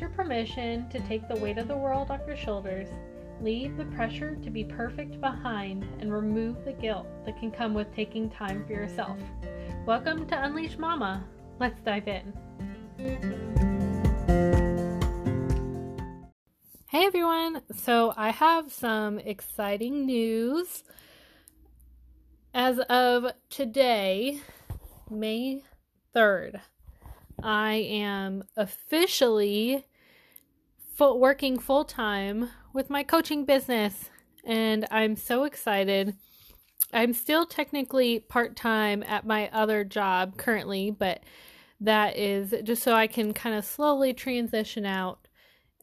Your permission to take the weight of the world off your shoulders. Leave the pressure to be perfect behind and remove the guilt that can come with taking time for yourself. Welcome to Unleashed Mama. Let's dive in. Hey everyone! So, I have some exciting news. As of today, May 3rd, I am officially full, working full time with my coaching business, and I'm so excited. I'm still technically part time at my other job currently, but that is just so I can kind of slowly transition out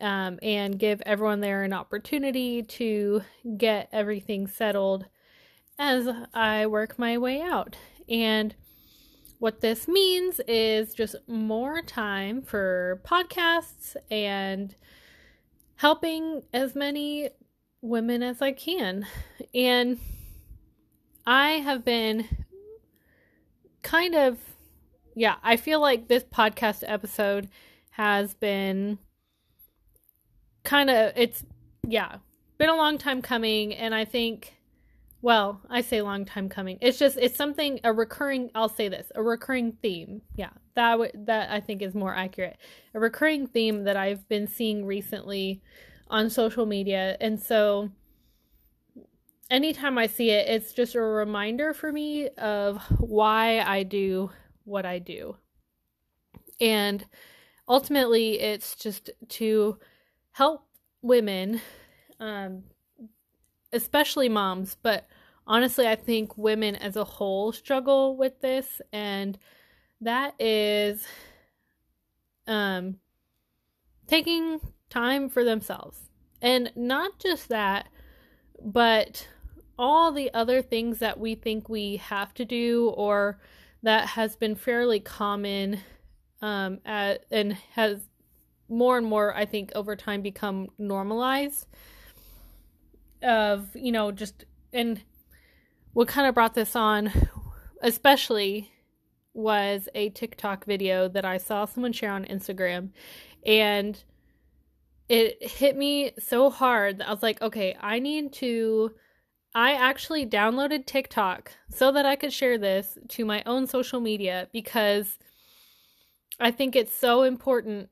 um, and give everyone there an opportunity to get everything settled as I work my way out. And what this means is just more time for podcasts and helping as many women as I can. And I have been kind of, yeah, I feel like this podcast episode has been kind of, it's, yeah, been a long time coming. And I think well, I say long time coming. It's just it's something a recurring. I'll say this a recurring theme. Yeah, that would that I think is more accurate. A recurring theme that I've been seeing recently on social media, and so anytime I see it, it's just a reminder for me of why I do what I do, and ultimately, it's just to help women um, especially moms, but honestly, I think women as a whole struggle with this, and that is um, taking time for themselves. And not just that, but all the other things that we think we have to do or that has been fairly common um, at, and has more and more, I think, over time become normalized of you know just and what kind of brought this on especially was a TikTok video that I saw someone share on Instagram and it hit me so hard that I was like, okay, I need to I actually downloaded TikTok so that I could share this to my own social media because I think it's so important.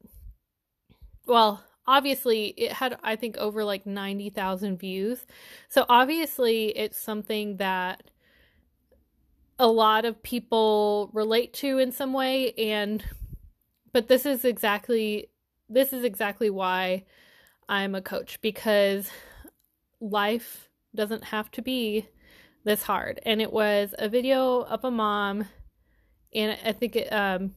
Well, obviously it had i think over like 90,000 views. So obviously it's something that a lot of people relate to in some way and but this is exactly this is exactly why i'm a coach because life doesn't have to be this hard. And it was a video of a mom and i think it um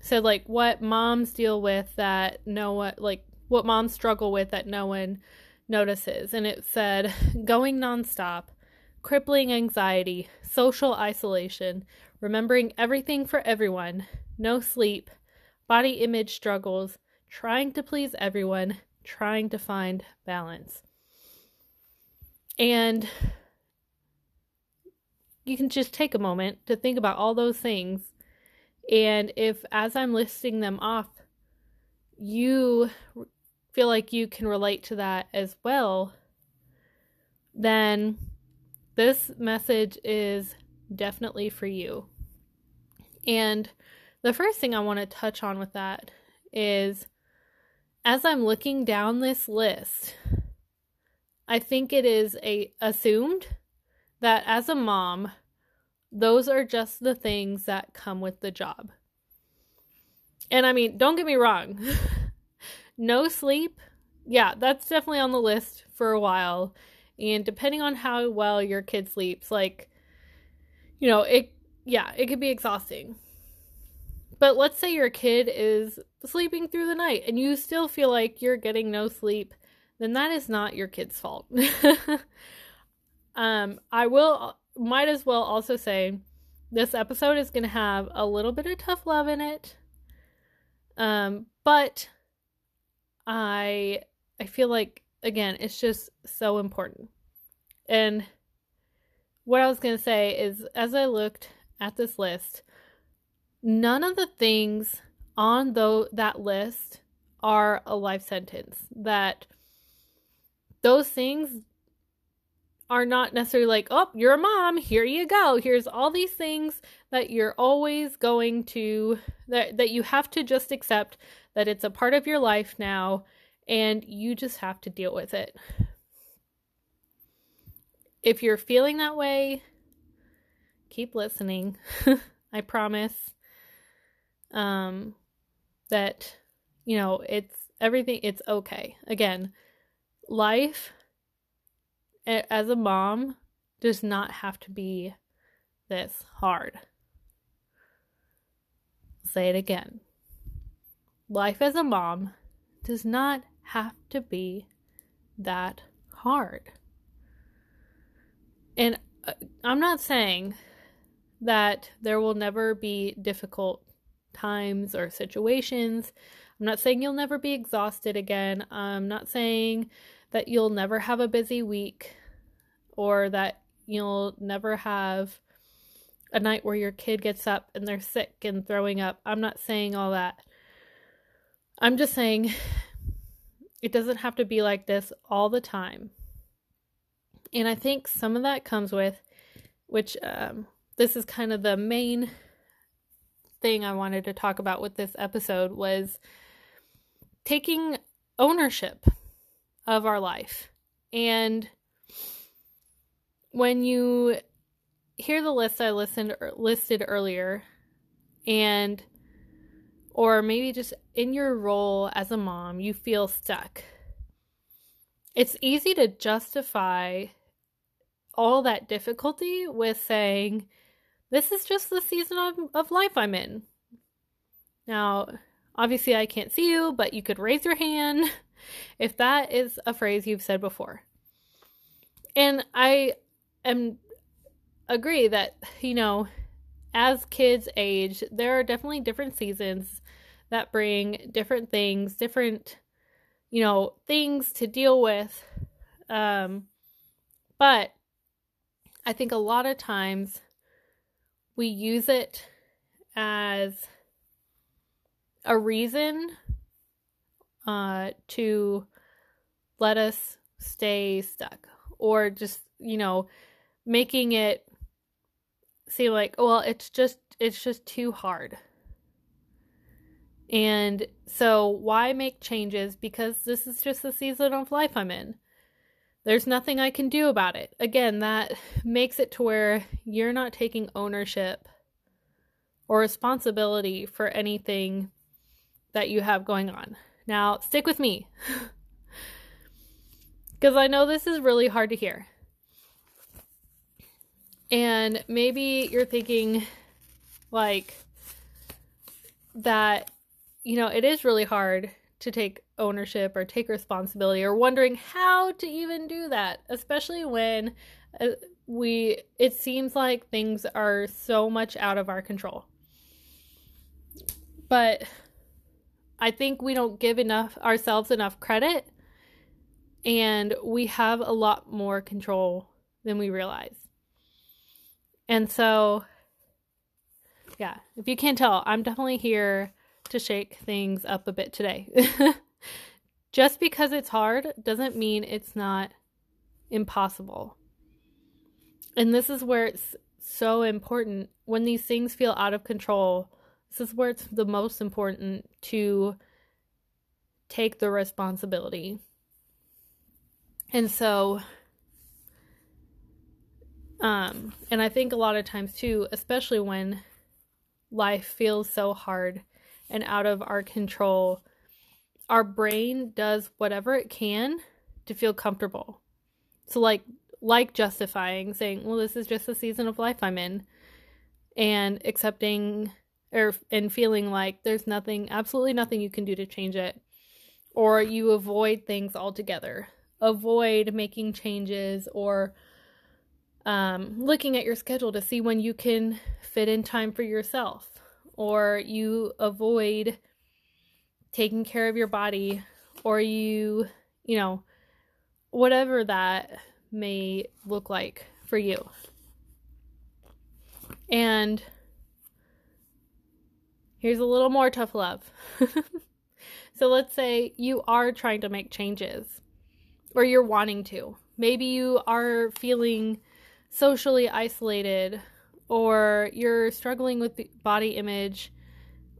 said like what moms deal with that no one like what moms struggle with that no one notices. And it said going nonstop, crippling anxiety, social isolation, remembering everything for everyone, no sleep, body image struggles, trying to please everyone, trying to find balance. And you can just take a moment to think about all those things. And if, as I'm listing them off, you feel like you can relate to that as well, then this message is definitely for you. And the first thing I want to touch on with that is as I'm looking down this list, I think it is a assumed that as a mom, those are just the things that come with the job. And I mean, don't get me wrong. No sleep, yeah, that's definitely on the list for a while. And depending on how well your kid sleeps, like, you know, it, yeah, it could be exhausting. But let's say your kid is sleeping through the night and you still feel like you're getting no sleep, then that is not your kid's fault. um, I will, might as well also say this episode is going to have a little bit of tough love in it. Um, but I I feel like again, it's just so important. And what I was going to say is as I looked at this list, none of the things on though that list are a life sentence, that those things are not necessarily like, oh, you're a mom, here you go. Here's all these things that you're always going to that that you have to just accept that it's a part of your life now and you just have to deal with it. If you're feeling that way, keep listening. I promise. Um that you know, it's everything it's okay. Again, life as a mom does not have to be this hard. say it again. Life as a mom does not have to be that hard. And uh, I'm not saying that there will never be difficult times or situations. I'm not saying you'll never be exhausted again. I'm not saying that you'll never have a busy week or that you'll never have a night where your kid gets up and they're sick and throwing up. I'm not saying all that. I'm just saying it doesn't have to be like this all the time. And I think some of that comes with, which um, this is kind of the main thing I wanted to talk about with this episode, was taking ownership of our life. And when you hear the list I listened er, listed earlier and or maybe just in your role as a mom you feel stuck. It's easy to justify all that difficulty with saying this is just the season of, of life I'm in. Now, obviously I can't see you, but you could raise your hand if that is a phrase you've said before. And I am agree that, you know, as kids age, there are definitely different seasons that bring different things, different, you know, things to deal with. Um, but I think a lot of times we use it as a reason uh, to let us stay stuck or just, you know, making it seem like, well, it's just it's just too hard. And so why make changes because this is just the season of life I'm in. There's nothing I can do about it. Again, that makes it to where you're not taking ownership or responsibility for anything that you have going on. Now, stick with me. Because I know this is really hard to hear. And maybe you're thinking, like, that, you know, it is really hard to take ownership or take responsibility or wondering how to even do that, especially when uh, we, it seems like things are so much out of our control. But I think we don't give enough ourselves enough credit and we have a lot more control than we realize. And so, yeah, if you can't tell, I'm definitely here to shake things up a bit today. Just because it's hard doesn't mean it's not impossible. And this is where it's so important when these things feel out of control. This is where it's the most important to take the responsibility. And so um, and I think a lot of times too, especially when life feels so hard and out of our control, our brain does whatever it can to feel comfortable. So like like justifying saying, "Well, this is just the season of life I'm in." And accepting or and feeling like there's nothing absolutely nothing you can do to change it or you avoid things altogether. Avoid making changes or um, looking at your schedule to see when you can fit in time for yourself, or you avoid taking care of your body, or you, you know, whatever that may look like for you. And here's a little more tough love. So let's say you are trying to make changes or you're wanting to. Maybe you are feeling socially isolated or you're struggling with body image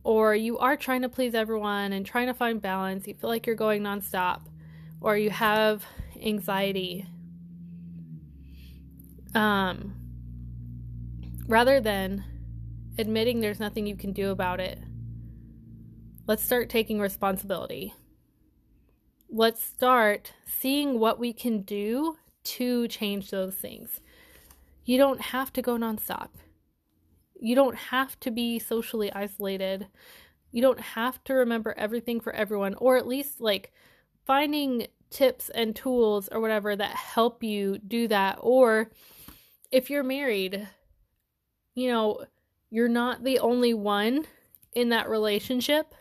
or you are trying to please everyone and trying to find balance. You feel like you're going nonstop or you have anxiety. Um, rather than admitting there's nothing you can do about it, let's start taking responsibility. Let's start seeing what we can do to change those things. You don't have to go nonstop. You don't have to be socially isolated. You don't have to remember everything for everyone, or at least like finding tips and tools or whatever that help you do that. Or if you're married, you know, you're not the only one in that relationship.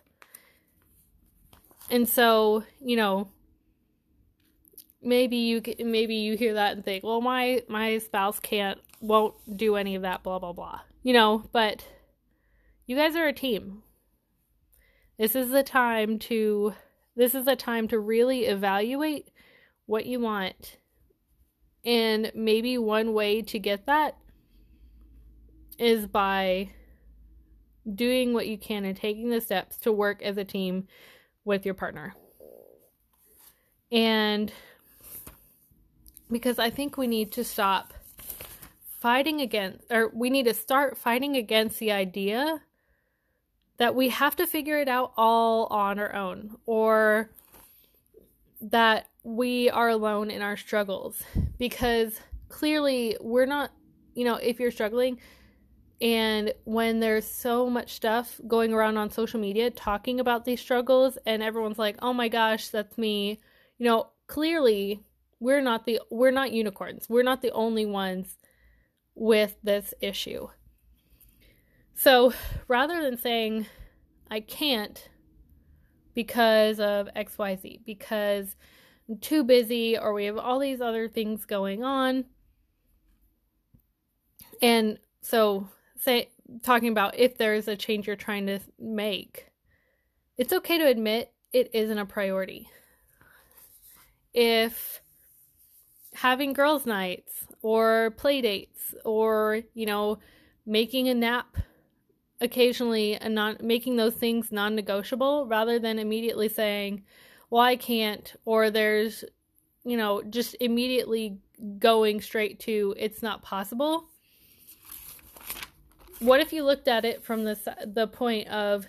And so, you know, maybe you maybe you hear that and think, "Well, my my spouse can't won't do any of that blah blah blah." You know, but you guys are a team. This is the time to this is a time to really evaluate what you want. And maybe one way to get that is by doing what you can and taking the steps to work as a team with your partner. And because I think we need to stop fighting against, or we need to start fighting against the idea that we have to figure it out all on our own or that we are alone in our struggles because clearly we're not, you know, if you're struggling, and when there's so much stuff going around on social media talking about these struggles, and everyone's like, oh my gosh, that's me, you know, clearly we're not the we're not unicorns. We're not the only ones with this issue. So, rather than saying I can't because of XYZ, because I'm too busy or we have all these other things going on. And so say talking about if there's a change you're trying to make, it's okay to admit it isn't a priority. If having girls' nights or play dates or, you know, making a nap occasionally and not making those things non-negotiable rather than immediately saying, "Well, I can't," or there's, you know, just immediately going straight to it's not possible. What if you looked at it from the the point of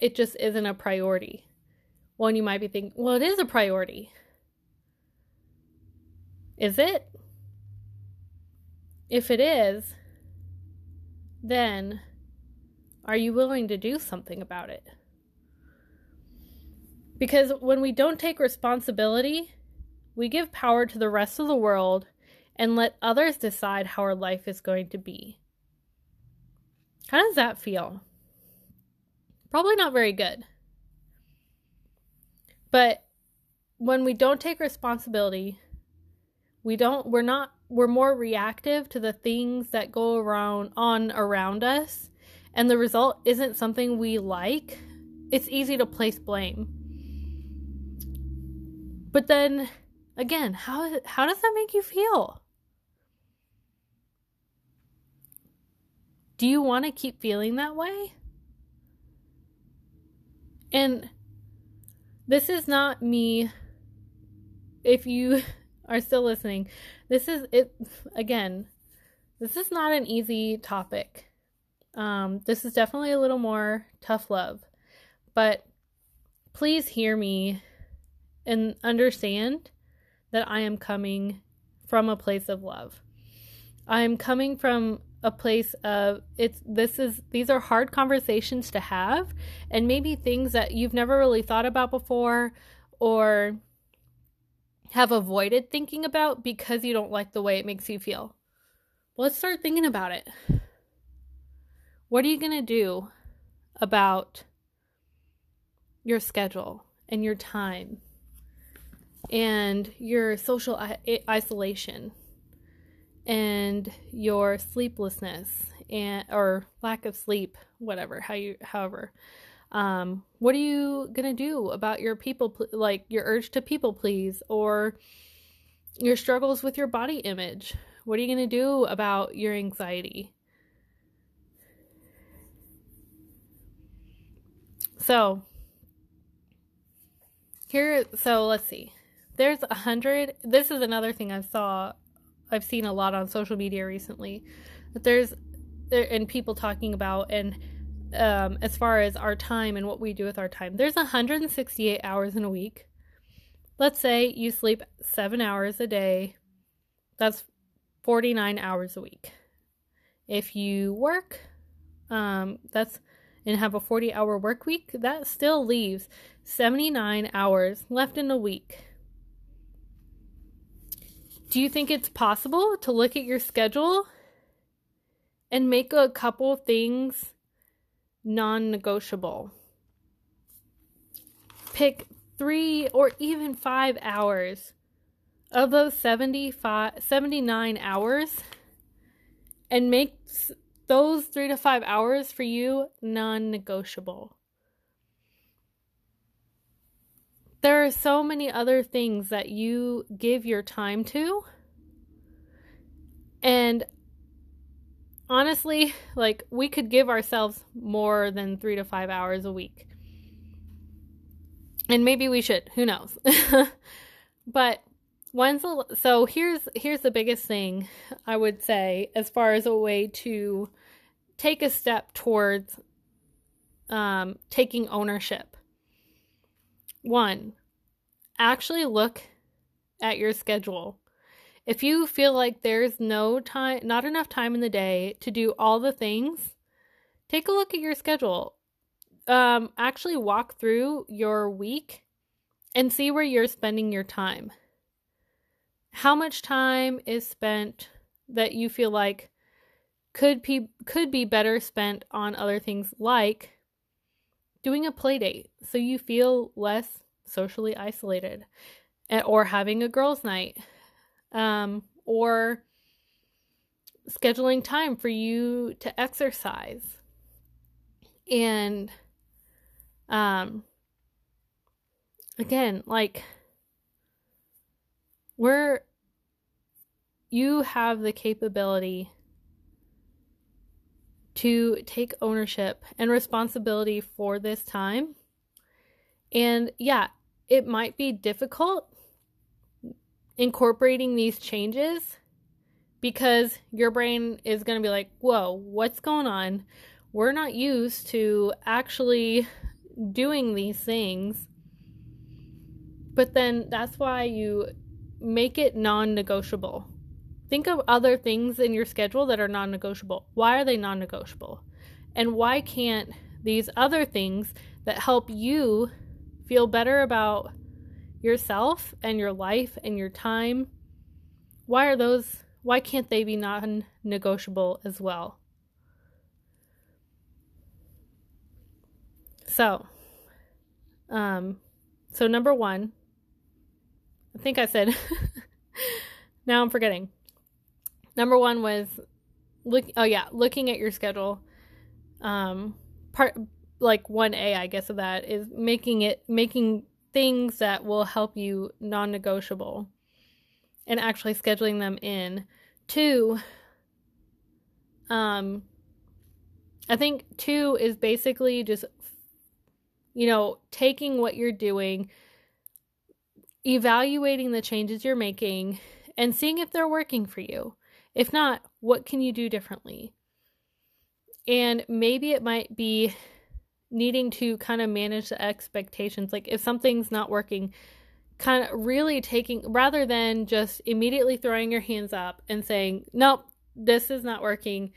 it just isn't a priority? One you might be thinking, "Well, it is a priority." Is it? If it is, then are you willing to do something about it? Because when we don't take responsibility, we give power to the rest of the world and let others decide how our life is going to be. How does that feel? Probably not very good. But when we don't take responsibility, we don't we're not we're more reactive to the things that go around on around us and the result isn't something we like it's easy to place blame but then again how how does that make you feel do you want to keep feeling that way and this is not me if you are still listening, this is it again. This is not an easy topic. Um, this is definitely a little more tough love, but please hear me and understand that I am coming from a place of love. I am coming from a place of it's this is these are hard conversations to have and maybe things that you've never really thought about before or have avoided thinking about because you don't like the way it makes you feel. Let's start thinking about it. What are you going to do about your schedule and your time and your social I- isolation and your sleeplessness and or lack of sleep, whatever, how you however. Um, what are you going to do about your people, like your urge to people please or your struggles with your body image? What are you going to do about your anxiety? So, here, so let's see. There's a hundred. This is another thing I saw. I've seen a lot on social media recently. That there's and people talking about and um, as far as our time and what we do with our time. There's 168 hours in a week. Let's say you sleep seven hours a day. That's 49 hours a week. If you work, um, that's and have a 40 hour work week, that still leaves 79 hours left in a week. Do you think it's possible to look at your schedule and make a couple things non negotiable? Pick three or even five hours of those 75, 79 hours and make those three to five hours for you non negotiable. There are so many other things that you give your time to. And honestly, like we could give ourselves more than three to five hours a week. And maybe we should, who knows? but when's the, so here's here's the biggest thing I would say as far as a way to take a step towards um, taking ownership. One, actually look at your schedule. If you feel like there's no time, not enough time in the day to do all the things, take a look at your schedule. Um, actually walk through your week and see where you're spending your time. How much time is spent that you feel like could be could be better spent on other things like doing a play date so you feel less socially isolated or having a girls night um, or scheduling time for you to exercise. And um again like we're you have the capability to take ownership and responsibility for this time. And yeah, it might be difficult incorporating these changes because your brain is going to be like, whoa, what's going on? We're not used to actually doing these things. But then that's why you make it non negotiable. Think of other things in your schedule that are non negotiable. Why are they non negotiable? And why can't these other things that help you feel better about yourself and your life and your time, why are those, why can't they be non negotiable as well? So, um, so number one, I think I said, now I'm forgetting. Number one was look. Oh yeah, looking at your schedule. Um, part like one A, I guess of that is making it making things that will help you non-negotiable, and actually scheduling them in. Two. Um, I think two is basically just, you know, taking what you're doing, evaluating the changes you're making, and seeing if they're working for you. If not, what can you do differently? And maybe it might be needing to kind of manage the expectations. Like if something's not working, kind of really taking, rather than just immediately throwing your hands up and saying, nope, this is not working,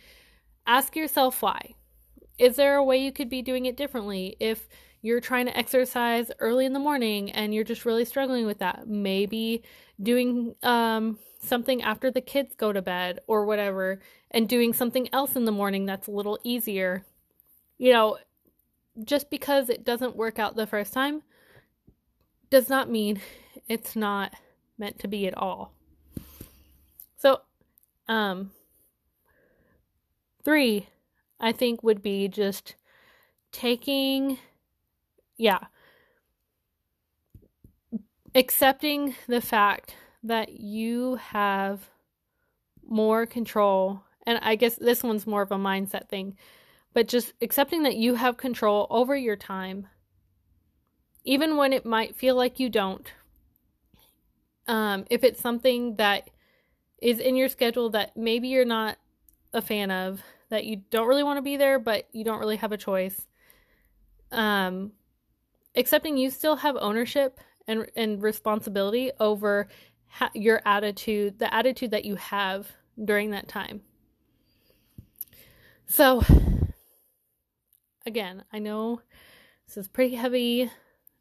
ask yourself why. Is there a way you could be doing it differently? If you're trying to exercise early in the morning and you're just really struggling with that, maybe doing um, something after the kids go to bed or whatever and doing something else in the morning that's a little easier. You know, just because it doesn't work out the first time does not mean it's not meant to be at all. So, um, three, I think, would be just taking yeah. Accepting the fact that you have more control, and I guess this one's more of a mindset thing, but just accepting that you have control over your time, even when it might feel like you don't. Um, if it's something that is in your schedule that maybe you're not a fan of, that you don't really want to be there, but you don't really have a choice. Um, accepting you still have ownership and and responsibility over ha- your attitude, the attitude that you have during that time. So, again, I know this is pretty heavy.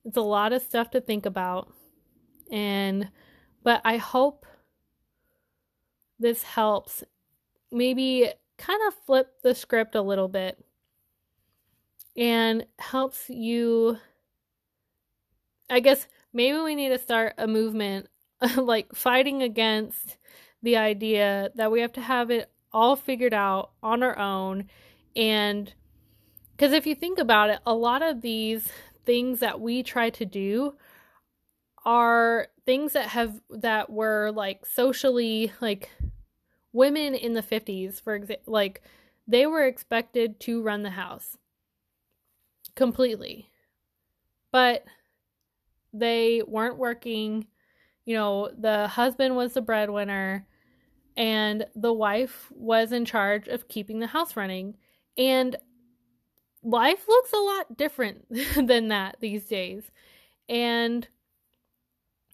It's a lot of stuff to think about. And, but I hope this helps maybe kind of flip the script a little bit and helps you. I guess maybe we need to start a movement like fighting against the idea that we have to have it all figured out on our own. And because if you think about it, a lot of these things that we try to do are things that have that were like socially like women in the 50s for example like they were expected to run the house completely but they weren't working you know the husband was the breadwinner and the wife was in charge of keeping the house running and life looks a lot different than that these days and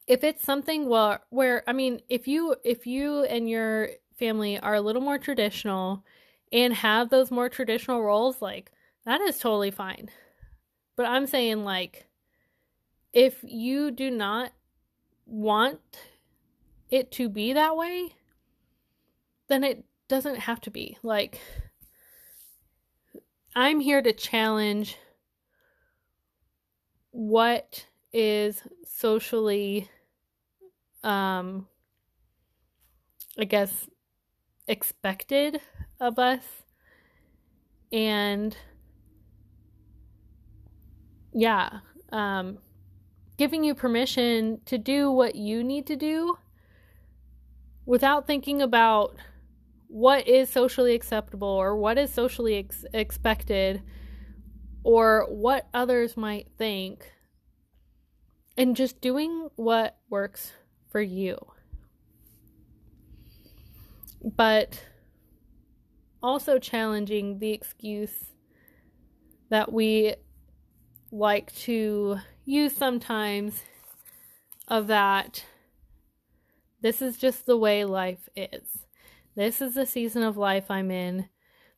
if it's something where, where i mean if you if you and your family are a little more traditional and have those more traditional roles, like that is totally fine. But I'm saying, like, if you do not want it to be that way, then it doesn't have to be. Like, I'm here to challenge what is socially, um, I guess, expected of us and yeah um giving you permission to do what you need to do without thinking about what is socially acceptable or what is socially ex- expected or what others might think and just doing what works for you. But also challenging the excuse that we like to use sometimes of that this is just the way life is. This is the season of life I'm in.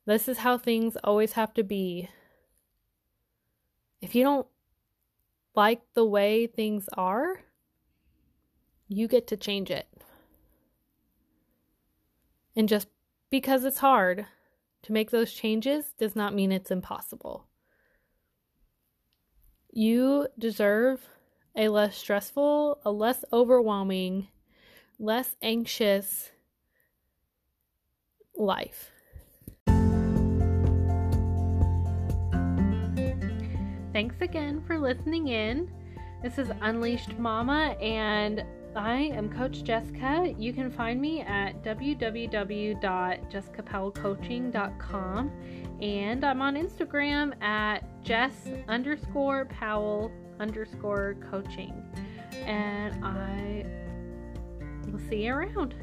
This is how things always have to be. If you don't like the way things are, you get to change it. And just because it's hard to make those changes does not mean it's impossible. You deserve a less stressful, a less overwhelming, less anxious life. Thanks again for listening in. This is Unleashed Mama, and I am Coach Jessica. You can find me at www.jessicapowellcoaching.com and I'm on Instagram at Jess underscore Powell underscore coaching. And I will see you around.